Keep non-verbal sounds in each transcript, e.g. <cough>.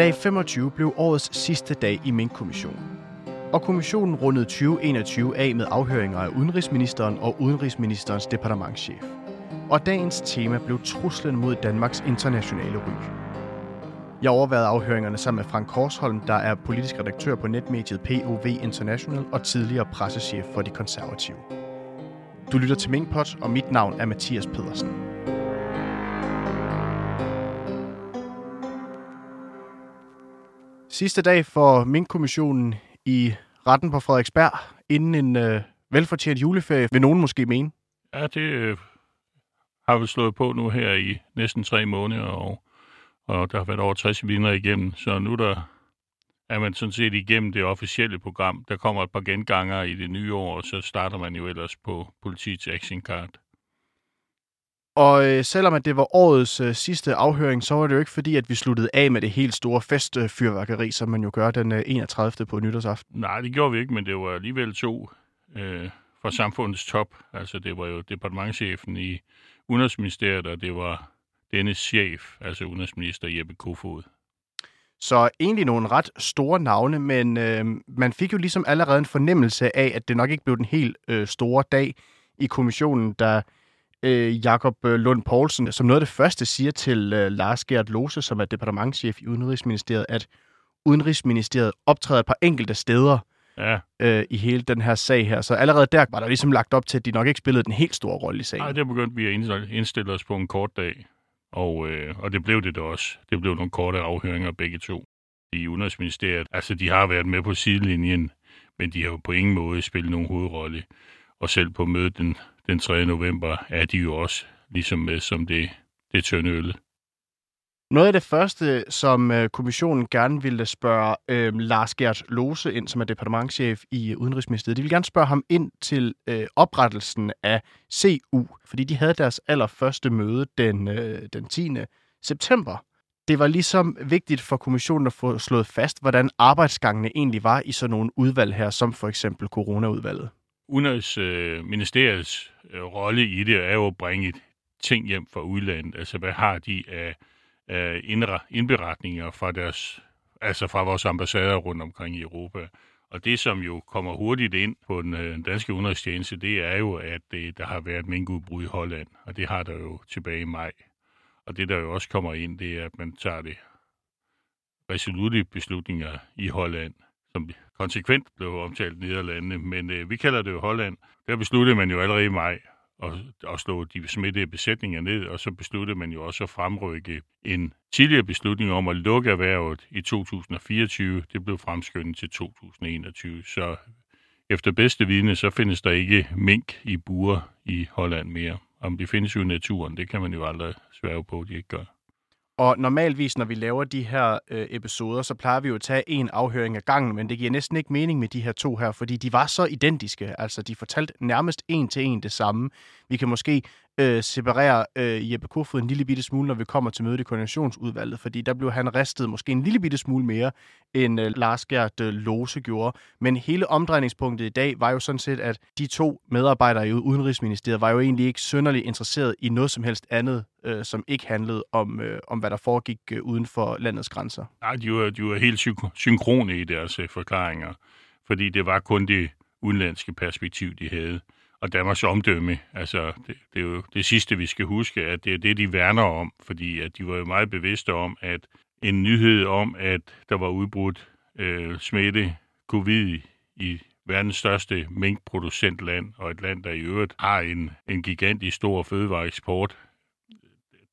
Dag 25 blev årets sidste dag i Mink-kommissionen. Og kommissionen rundede 2021 af med afhøringer af udenrigsministeren og udenrigsministerens departementschef. Og dagens tema blev truslen mod Danmarks internationale ry. Jeg overvejede afhøringerne sammen med Frank Korsholm, der er politisk redaktør på netmediet POV International og tidligere pressechef for De Konservative. Du lytter til Minkpot, og mit navn er Mathias Pedersen. Sidste dag for Mink-kommissionen i retten på Frederiksberg, inden en øh, velfortjent juleferie, vil nogen måske mene. Ja, det øh, har vi slået på nu her i næsten tre måneder, og, og der har været over 60 vidner igennem, så nu der er man sådan set igennem det officielle program. Der kommer et par genganger i det nye år, og så starter man jo ellers på politiets action card. Og øh, selvom at det var årets øh, sidste afhøring, så var det jo ikke fordi, at vi sluttede af med det helt store festfyrværkeri, som man jo gør den øh, 31. på nytårsaften. Nej, det gjorde vi ikke, men det var alligevel to øh, fra samfundets top. Altså det var jo departementchefen i Udenrigsministeriet, og det var dennes chef, altså udenrigsminister Jeppe Kofod. Så egentlig nogle ret store navne, men øh, man fik jo ligesom allerede en fornemmelse af, at det nok ikke blev den helt øh, store dag i kommissionen, der øh, Jakob øh, Lund Poulsen, som noget af det første siger til øh, Lars Gert Lose, som er departementchef i Udenrigsministeriet, at Udenrigsministeriet optræder et par enkelte steder Ja, øh, i hele den her sag her. Så allerede der var der ligesom lagt op til, at de nok ikke spillede den helt store rolle i sagen. Nej, det begyndte vi at indstille- indstille os på en kort dag, og, øh, og det blev det da også. Det blev nogle korte afhøringer begge to. I Udenrigsministeriet, altså de har været med på sidelinjen, men de har jo på ingen måde spillet nogen hovedrolle. Og selv på mødet den, den 3. november er de jo også ligesom med som det, det tynde øl. Noget af det første, som øh, kommissionen gerne ville spørge øh, Lars Gert Lose ind, som er departementchef i øh, Udenrigsministeriet, de ville gerne spørge ham ind til øh, oprettelsen af CU, fordi de havde deres allerførste møde den, øh, den 10. september. Det var ligesom vigtigt for kommissionen at få slået fast, hvordan arbejdsgangene egentlig var i sådan nogle udvalg her, som for eksempel coronaudvalget. Udenrigsministeriets øh, øh, rolle i det er jo at bringe ting hjem fra udlandet. Altså, hvad har de af, af indre- indberetninger fra deres, altså fra vores ambassader rundt omkring i Europa. Og det, som jo kommer hurtigt ind på den øh, danske udenrigstjeneste, det er jo, at det, der har været minkudbrud i Holland, og det har der jo tilbage i maj. Og det, der jo også kommer ind, det er, at man tager det resolutte beslutninger i Holland, som konsekvent blev omtalt i Nederlandene, men øh, vi kalder det jo Holland. Der besluttede man jo allerede i maj at, at slå de smittede besætninger ned, og så besluttede man jo også at fremrykke en tidligere beslutning om at lukke erhvervet i 2024. Det blev fremskyndet til 2021, så efter bedste vidne, så findes der ikke mink i buer i Holland mere. Om de findes jo i naturen, det kan man jo aldrig sværge på, at de ikke gør. Og normalvis, når vi laver de her øh, episoder, så plejer vi jo at tage en afhøring af gangen, men det giver næsten ikke mening med de her to her, fordi de var så identiske. Altså, de fortalte nærmest en til en det samme. Vi kan måske øh, separere øh, Jeppe Kofod en lille bitte smule, når vi kommer til mødet i koordinationsudvalget, fordi der blev han ristet måske en lille bitte smule mere, end øh, Lars Gert øh, Lose gjorde. Men hele omdrejningspunktet i dag var jo sådan set, at de to medarbejdere i Udenrigsministeriet var jo egentlig ikke synderligt interesseret i noget som helst andet, øh, som ikke handlede om, øh, om hvad der foregik øh, uden for landets grænser. Nej, de var, de var helt syn- synkrone i deres øh, forklaringer, fordi det var kun det udenlandske perspektiv, de havde. Og Danmarks omdømme, altså det, det er jo det sidste, vi skal huske, at det er det, de værner om, fordi at de var jo meget bevidste om, at en nyhed om, at der var udbrudt øh, smitte covid i verdens største minkproducentland, og et land, der i øvrigt har en, en gigantisk stor fødevareeksport,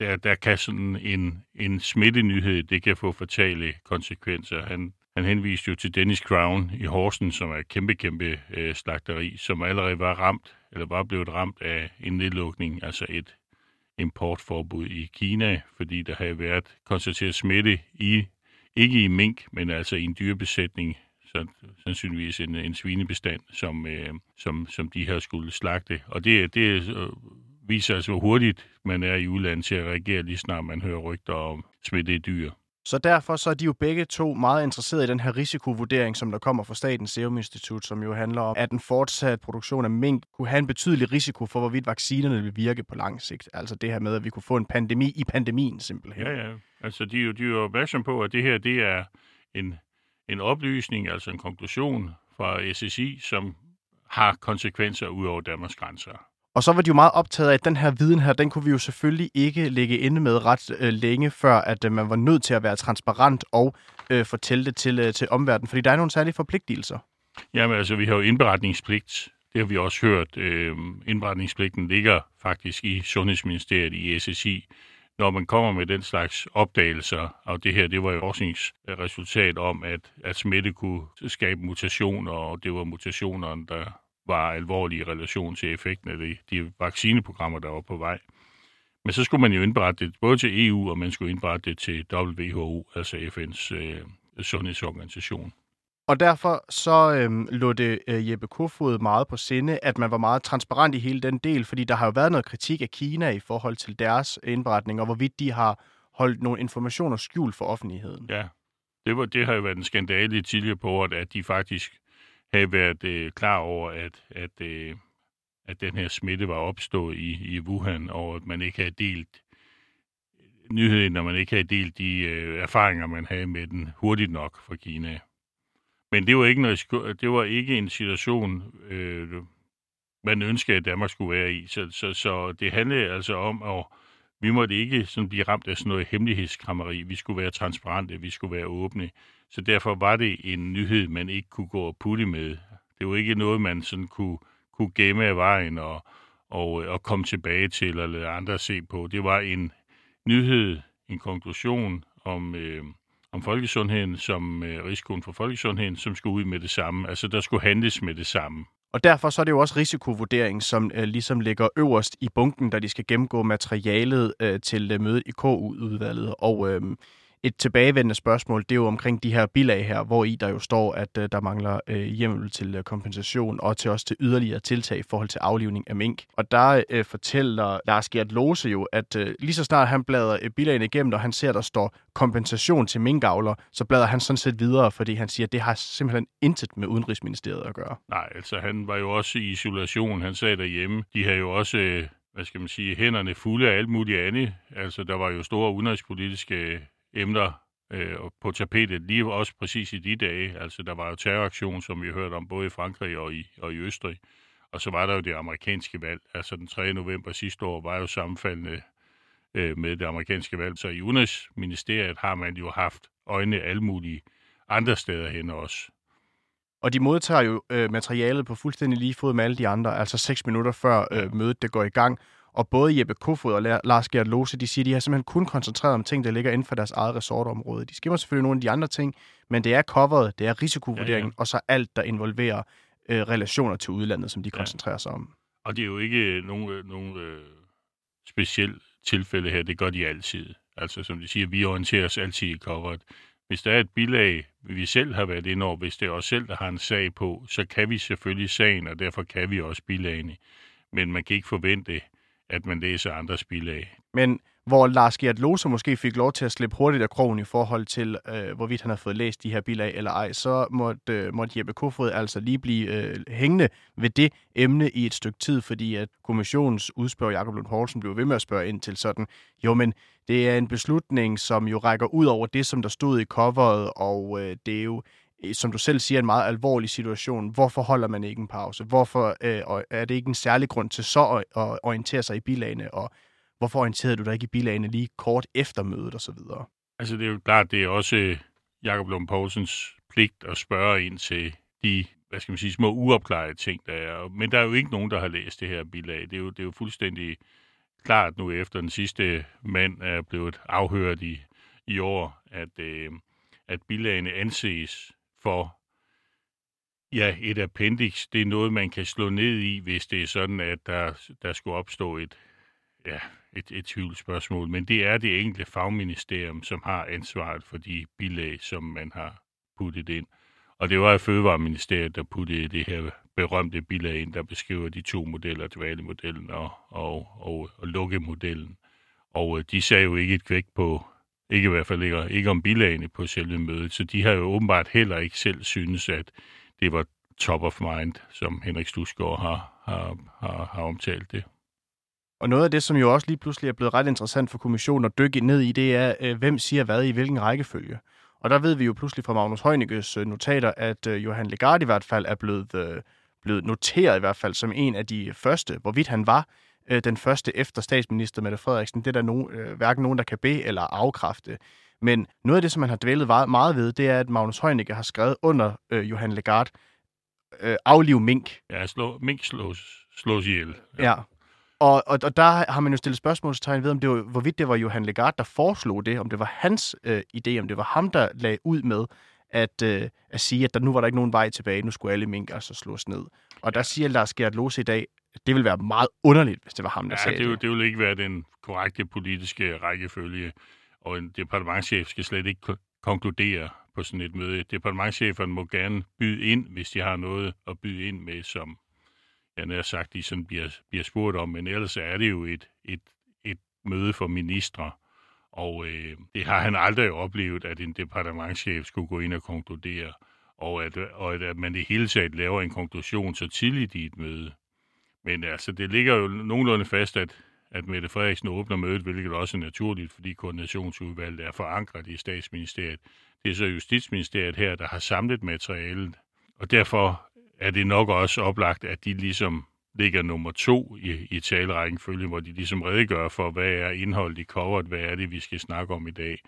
der, der kan sådan en, en smittenyhed, det kan få fatale konsekvenser. Han, han henviste jo til Dennis Crown i Horsen, som er et kæmpe, kæmpe øh, slagteri, som allerede var ramt, eller var blevet ramt af en nedlukning, altså et importforbud i Kina, fordi der havde været konstateret smitte i, ikke i mink, men altså i en dyrebesætning, så sandsynligvis en, en svinebestand, som, øh, som, som de her skulle slagte. Og det, det øh, viser altså, hvor hurtigt man er i udlandet til at reagere, lige snart man hører rygter om smittede dyr. Så derfor så er de jo begge to meget interesserede i den her risikovurdering, som der kommer fra Statens Serum Institut, som jo handler om, at en fortsat produktion af mink kunne have en betydelig risiko for, hvorvidt vaccinerne vil virke på lang sigt. Altså det her med, at vi kunne få en pandemi i pandemien simpelthen. Ja, ja. Altså de er jo, de er jo opmærksom på, at det her det er en, en oplysning, altså en konklusion fra SSI, som har konsekvenser ud over Danmarks grænser. Og så var de jo meget optaget af, at den her viden her, den kunne vi jo selvfølgelig ikke lægge inde med ret øh, længe, før at øh, man var nødt til at være transparent og øh, fortælle det til, øh, til omverdenen, fordi der er nogle særlige forpligtelser. Jamen altså, vi har jo indberetningspligt. Det har vi også hørt. Øh, indberetningspligten ligger faktisk i Sundhedsministeriet i SSI. Når man kommer med den slags opdagelser, og det her, det var jo forskningsresultat om, at, at smitte kunne skabe mutationer, og det var mutationerne, der var alvorlige i relation til effekten af de, de vaccineprogrammer, der var på vej. Men så skulle man jo indberette det både til EU, og man skulle indberette det til WHO, altså FN's øh, sundhedsorganisation. Og derfor så øhm, lå det øh, Jeppe Kofod meget på sinde, at man var meget transparent i hele den del, fordi der har jo været noget kritik af Kina i forhold til deres indberetning, og hvorvidt de har holdt nogle informationer skjult for offentligheden. Ja, det, var, det har jo været en skandale tidligere på året, at de faktisk havde været øh, klar over, at, at, øh, at den her smitte var opstået i, i Wuhan, og at man ikke havde delt nyheden, når man ikke havde delt de øh, erfaringer, man havde med den hurtigt nok fra Kina. Men det var ikke, noget, det var ikke en situation, øh, man ønskede, at Danmark skulle være i. Så, så, så det handlede altså om, at vi måtte ikke sådan blive ramt af sådan noget hemmelighedskrammeri. Vi skulle være transparente, vi skulle være åbne. Så derfor var det en nyhed, man ikke kunne gå og putte med. Det var ikke noget, man sådan kunne, kunne gemme af vejen og, og, øh, og komme tilbage til eller lade andre se på. Det var en nyhed, en konklusion om, øh, om folkesundheden, som øh, risikoen for folkesundheden, som skulle ud med det samme. Altså, der skulle handles med det samme. Og derfor så er det jo også risikovurdering, som øh, ligesom ligger øverst i bunken, da de skal gennemgå materialet øh, til øh, mødet i KU-udvalget. Og øh, et tilbagevendende spørgsmål, det er jo omkring de her bilag her, hvor i der jo står, at øh, der mangler øh, hjemmel til øh, kompensation og til også til yderligere tiltag i forhold til aflivning af mink. Og der øh, fortæller Lars Gert Lose jo, at øh, lige så snart han bladrer øh, bilagene igennem, og han ser, der står kompensation til minkavler, så bladrer han sådan set videre, fordi han siger, at det har simpelthen intet med Udenrigsministeriet at gøre. Nej, altså han var jo også i isolation. Han sad derhjemme, de har jo også... Øh hvad skal man sige, hænderne fulde af alt muligt andet. Altså, der var jo store udenrigspolitiske emner øh, på tapetet, lige også præcis i de dage. Altså, der var jo terroraktion, som vi hørte om, både i Frankrig og i, og i Østrig. Og så var der jo det amerikanske valg. Altså, den 3. november sidste år var jo sammenfaldende øh, med det amerikanske valg. Så i Udenrigsministeriet har man jo haft øjne alle mulige andre steder hen også. Og de modtager jo øh, materialet på fuldstændig lige fod med alle de andre, altså seks minutter før øh, mødet det går i gang. Og både Jeppe Kofod og Lars Gert Lose, de siger, at de har simpelthen kun koncentreret om ting, der ligger inden for deres eget resortområde. De skimmer selvfølgelig nogle af de andre ting, men det er coveret, det er risikovurderingen, ja, ja. og så alt, der involverer øh, relationer til udlandet, som de ja. koncentrerer sig om. Og det er jo ikke nogen, nogen øh, speciel tilfælde her, det gør de altid. Altså som de siger, vi orienterer os altid i coveret. Hvis der er et bilag, vi selv har været inde over, hvis det er os selv, der har en sag på, så kan vi selvfølgelig sagen, og derfor kan vi også bilagene. Men man kan ikke forvente, at man læser andres bilag. Men hvor Lars Gert Lose måske fik lov til at slippe hurtigt af krogen i forhold til, øh, hvorvidt han har fået læst de her bilag eller ej, så måtte, øh, måtte Jeppe Kofod altså lige blive øh, hængende ved det emne i et stykke tid, fordi at kommissionens udspørger Jakob Lund Poulsen blev ved med at spørge ind til sådan, jo, men det er en beslutning, som jo rækker ud over det, som der stod i coveret, og øh, det er jo Øh, som du selv siger, en meget alvorlig situation. Hvorfor holder man ikke en pause? Hvorfor øh, er det ikke en særlig grund til så at, at orientere sig i bilagene, og hvorfor orienterede du dig ikke i bilagene lige kort efter mødet osv.? Altså det er jo klart, det er også øh, Jakob Lund Poulsens pligt at spørge ind til de hvad skal man sige, små uopklarede ting, der er. Men der er jo ikke nogen, der har læst det her bilag. Det er jo, det er jo fuldstændig klart nu efter den sidste mand er blevet afhørt i, i år, at, øh, at bilagene anses for ja, et appendix, det er noget, man kan slå ned i, hvis det er sådan, at der, der skulle opstå et, ja, et, et tvivlsspørgsmål. Men det er det enkelte fagministerium, som har ansvaret for de bilag, som man har puttet ind. Og det var Fødevareministeriet, der puttede det her berømte bilag ind, der beskriver de to modeller, dvalemodellen og, og, og, og lukkemodellen. Og øh, de sagde jo ikke et kvæk på ikke i hvert fald ikke, ikke om bilagene på selve mødet. Så de har jo åbenbart heller ikke selv synes, at det var top of mind, som Henrik Stusgaard har, har, har, har omtalt det. Og noget af det, som jo også lige pludselig er blevet ret interessant for kommissionen at dykke ned i, det er, øh, hvem siger hvad i hvilken rækkefølge. Og der ved vi jo pludselig fra Magnus Heunicke's øh, notater, at øh, Johan Legard i hvert fald er blevet, blevet noteret i hvert fald som en af de første. Hvorvidt han var den første efter statsminister Mette Frederiksen, det er der no, hverken nogen, der kan bede eller afkræfte. Men noget af det, som man har dvælet meget ved, det er, at Magnus Heunicke har skrevet under øh, Johan Legard, øh, afliv mink. Ja, slå, mink slås, slås ihjel. Ja. ja. Og, og, og der har man jo stillet spørgsmålstegn ved, om det var, hvorvidt det var Johan Legard, der foreslog det, om det var hans øh, idé, om det var ham, der lagde ud med at, øh, at sige, at der nu var der ikke nogen vej tilbage, nu skulle alle mink altså slås ned. Og der siger Lars Gert Lose i dag, det vil være meget underligt, hvis det var ham, der ja, sagde det. det. det vil ikke være den korrekte politiske rækkefølge, og en departementchef skal slet ikke konkludere på sådan et møde. Departementcheferne må gerne byde ind, hvis de har noget at byde ind med, som jeg nær sagt, de sådan bliver, bliver spurgt om, men ellers er det jo et, et, et møde for ministre, og øh, det har han aldrig oplevet, at en departementchef skulle gå ind og konkludere, og at, og at man i hele taget laver en konklusion så tidligt i et møde. Men altså, det ligger jo nogenlunde fast, at, at Mette Frederiksen åbner mødet, hvilket også er naturligt, fordi koordinationsudvalget er forankret i statsministeriet. Det er så Justitsministeriet her, der har samlet materialet, og derfor er det nok også oplagt, at de ligesom ligger nummer to i, i talerækkenfølgen, hvor de ligesom redegør for, hvad er indholdet i coveret, hvad er det, vi skal snakke om i dag.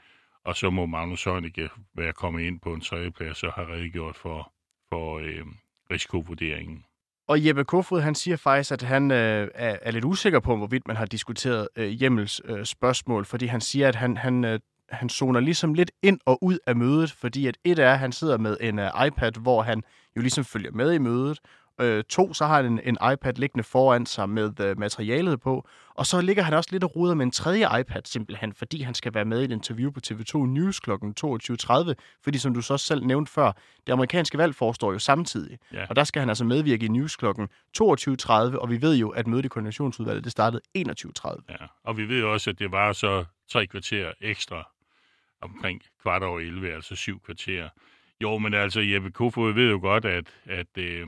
Og så må Magnus Heunicke være kommet ind på en tredjeplads og har redegjort for, for øh, risikovurderingen. Og Jeppe Kofod, han siger faktisk, at han øh, er, er lidt usikker på, hvorvidt man har diskuteret øh, Hjemmels øh, spørgsmål, fordi han siger, at han, han øh, han zoner ligesom lidt ind og ud af mødet, fordi at et er, at han sidder med en øh, iPad, hvor han jo ligesom følger med i mødet. Uh, to, så har han en, en iPad liggende foran sig med uh, materialet på. Og så ligger han også lidt og ruder med en tredje iPad simpelthen, fordi han skal være med i et interview på TV2 News kl. 22.30. Fordi som du så selv nævnte før, det amerikanske valg forestår jo samtidig. Ja. Og der skal han altså medvirke i News kl. 22.30, og vi ved jo, at mødet i koordinationsudvalget det startede 21.30. Ja, og vi ved også, at det var så tre kvarter ekstra omkring kvart over 11, altså syv kvarter. Jo, men altså Jeppe Kofod ved jo godt, at, at øh,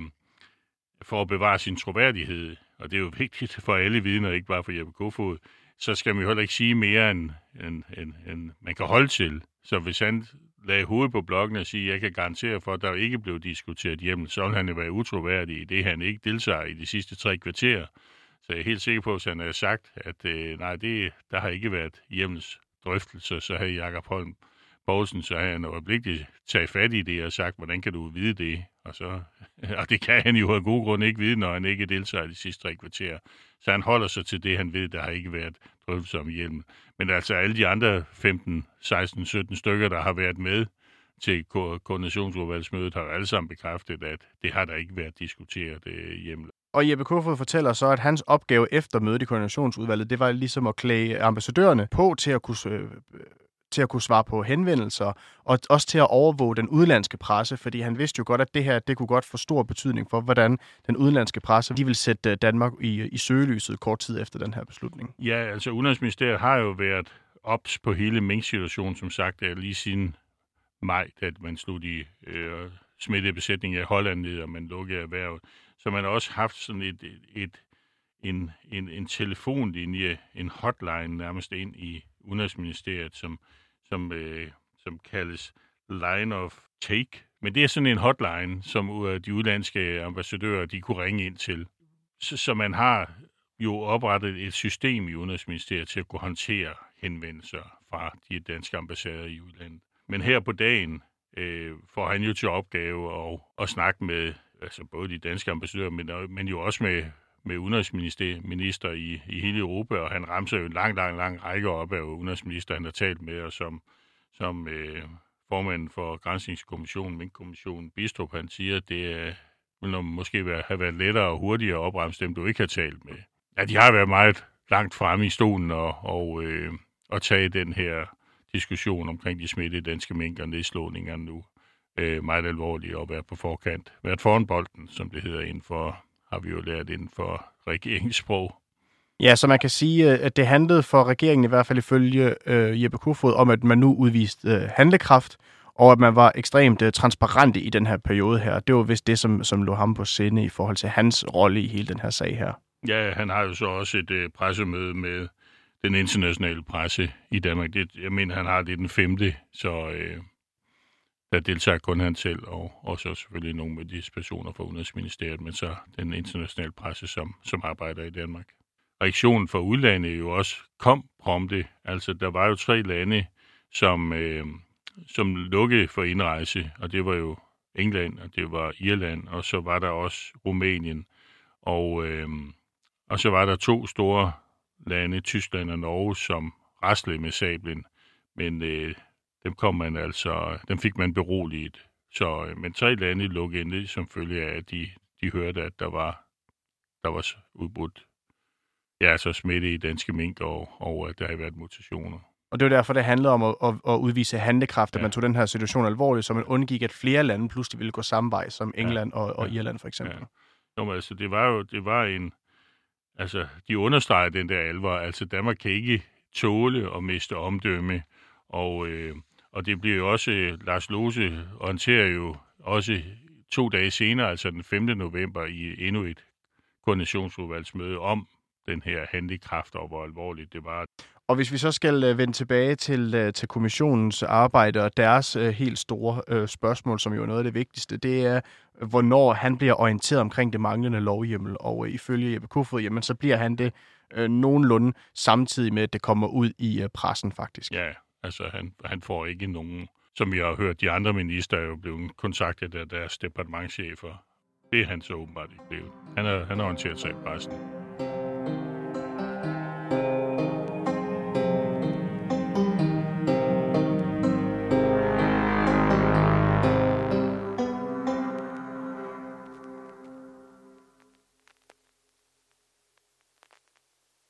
for at bevare sin troværdighed, og det er jo vigtigt for alle vidner, ikke bare for Jeppe Kofod, så skal man jo heller ikke sige mere, end, end, end, end man kan holde til. Så hvis han lagde hovedet på blokken og sige, at jeg kan garantere for, at der ikke blev diskuteret hjemme, så vil han jo være utroværdig i det, han ikke deltager i de sidste tre kvarterer. Så jeg er helt sikker på, at han har sagt, at øh, nej, det, der har ikke været hjemmes drøftelser, så havde Jakob Holm Poulsen, så havde han øjeblikkeligt taget fat i det og sagt, hvordan kan du vide det? Og, så, <laughs> og det kan han jo af gode grunde ikke vide, når han ikke deltager i de sidste tre kvarter. Så han holder sig til det, han ved, der har ikke været drøftelser om hjelmen. Men altså alle de andre 15, 16, 17 stykker, der har været med til ko- koordinationsudvalgsmødet, har alle sammen bekræftet, at det har der ikke været diskuteret øh, hjemme. Og Jeppe Kofod fortæller så, at hans opgave efter mødet i koordinationsudvalget, det var ligesom at klæde ambassadørerne på til at kunne øh, til at kunne svare på henvendelser, og også til at overvåge den udlandske presse, fordi han vidste jo godt, at det her det kunne godt få stor betydning for, hvordan den udenlandske presse de vil sætte øh, Danmark i, i søgelyset kort tid efter den her beslutning. Ja, altså Udenrigsministeriet har jo været ops på hele Mink-situationen, som sagt, øh, lige siden maj, da man slog de øh, smittede besætning i Holland ned, og man lukkede erhvervet. Så man har også haft sådan et, et, et en, en, en telefonlinje, en hotline nærmest ind i Udenrigsministeriet, som, som, øh, som kaldes Line of Take. Men det er sådan en hotline, som øh, de udlandske ambassadører de kunne ringe ind til. Så, så man har jo oprettet et system i Udenrigsministeriet til at kunne håndtere henvendelser fra de danske ambassader i udlandet. Men her på dagen øh, får han jo til opgave at, at snakke med altså både de danske ambassadører, men, men jo også med, med udenrigsminister i, i hele Europa, og han ramser jo en lang, lang, lang række op af udenrigsminister, han har talt med, og som, som øh, formanden for Grænsningskommissionen, Mink-kommissionen, Bistrup, han siger, at det øh, ville måske være, have været lettere og hurtigere at opremse dem, du ikke har talt med. Ja, de har været meget langt fremme i stolen og, og, øh, og tage den her diskussion omkring de smittede danske mink og nedslåninger nu øh, meget alvorligt og være på forkant. Været foran bolden, som det hedder inden for, har vi jo lært inden for regeringssprog. Ja, så man kan sige, at det handlede for regeringen i hvert fald ifølge øh, Jeppe Kofod om, at man nu udviste øh, handlekraft, og at man var ekstremt øh, transparent i den her periode her. Det var vist det, som, som lå ham på sinde i forhold til hans rolle i hele den her sag her. Ja, han har jo så også et øh, pressemøde med den internationale presse i Danmark. Det, jeg mener, han har det den femte, så øh, der deltager kun han selv, og, og så selvfølgelig nogle af de personer fra Udenrigsministeriet, men så den internationale presse, som, som arbejder i Danmark. Reaktionen fra udlandet jo også kom prompte. Altså, der var jo tre lande, som, øh, som lukkede for indrejse, og det var jo England, og det var Irland, og så var der også Rumænien. Og, øh, og så var der to store lande, Tyskland og Norge, som raslede med sablen, men øh, dem kom man altså, dem fik man beroliget. Så, øh, men tre lande lukkede ind, som følge af, at de, de hørte, at der var, der var udbudt ja, så smitte i danske mink, og, og at der har været mutationer. Og det var derfor, det handlede om at, at, at udvise handlekraft, at ja. man tog den her situation alvorligt, så man undgik, at flere lande pludselig ville gå samme vej, som England ja. og, og Irland for eksempel. Ja. Nå, men altså, det var jo det var en... Altså, de understreger den der alvor. Altså, Danmark kan ikke tåle at miste omdømme, og, øh, og det bliver jo også... Lars Lose orienterer jo også to dage senere, altså den 5. november, i endnu et koordinationsudvalgsmøde om den her handlekraft, og hvor alvorligt det var. Og hvis vi så skal øh, vende tilbage til, øh, til kommissionens arbejde og deres øh, helt store spørgsmål, som jo er noget af det vigtigste, det er, hvornår han bliver orienteret omkring det manglende lovhjemmel. Og ifølge Jeppe Kofod, jamen, så bliver han det øh, nogenlunde samtidig med, at det kommer ud i øh, pressen faktisk. Ja, altså han, han får ikke nogen, som jeg har hørt, de andre minister er jo blevet kontaktet af deres departementchefer. Det er han så åbenbart ikke blevet. Han har, han har orienteret sig i pressen.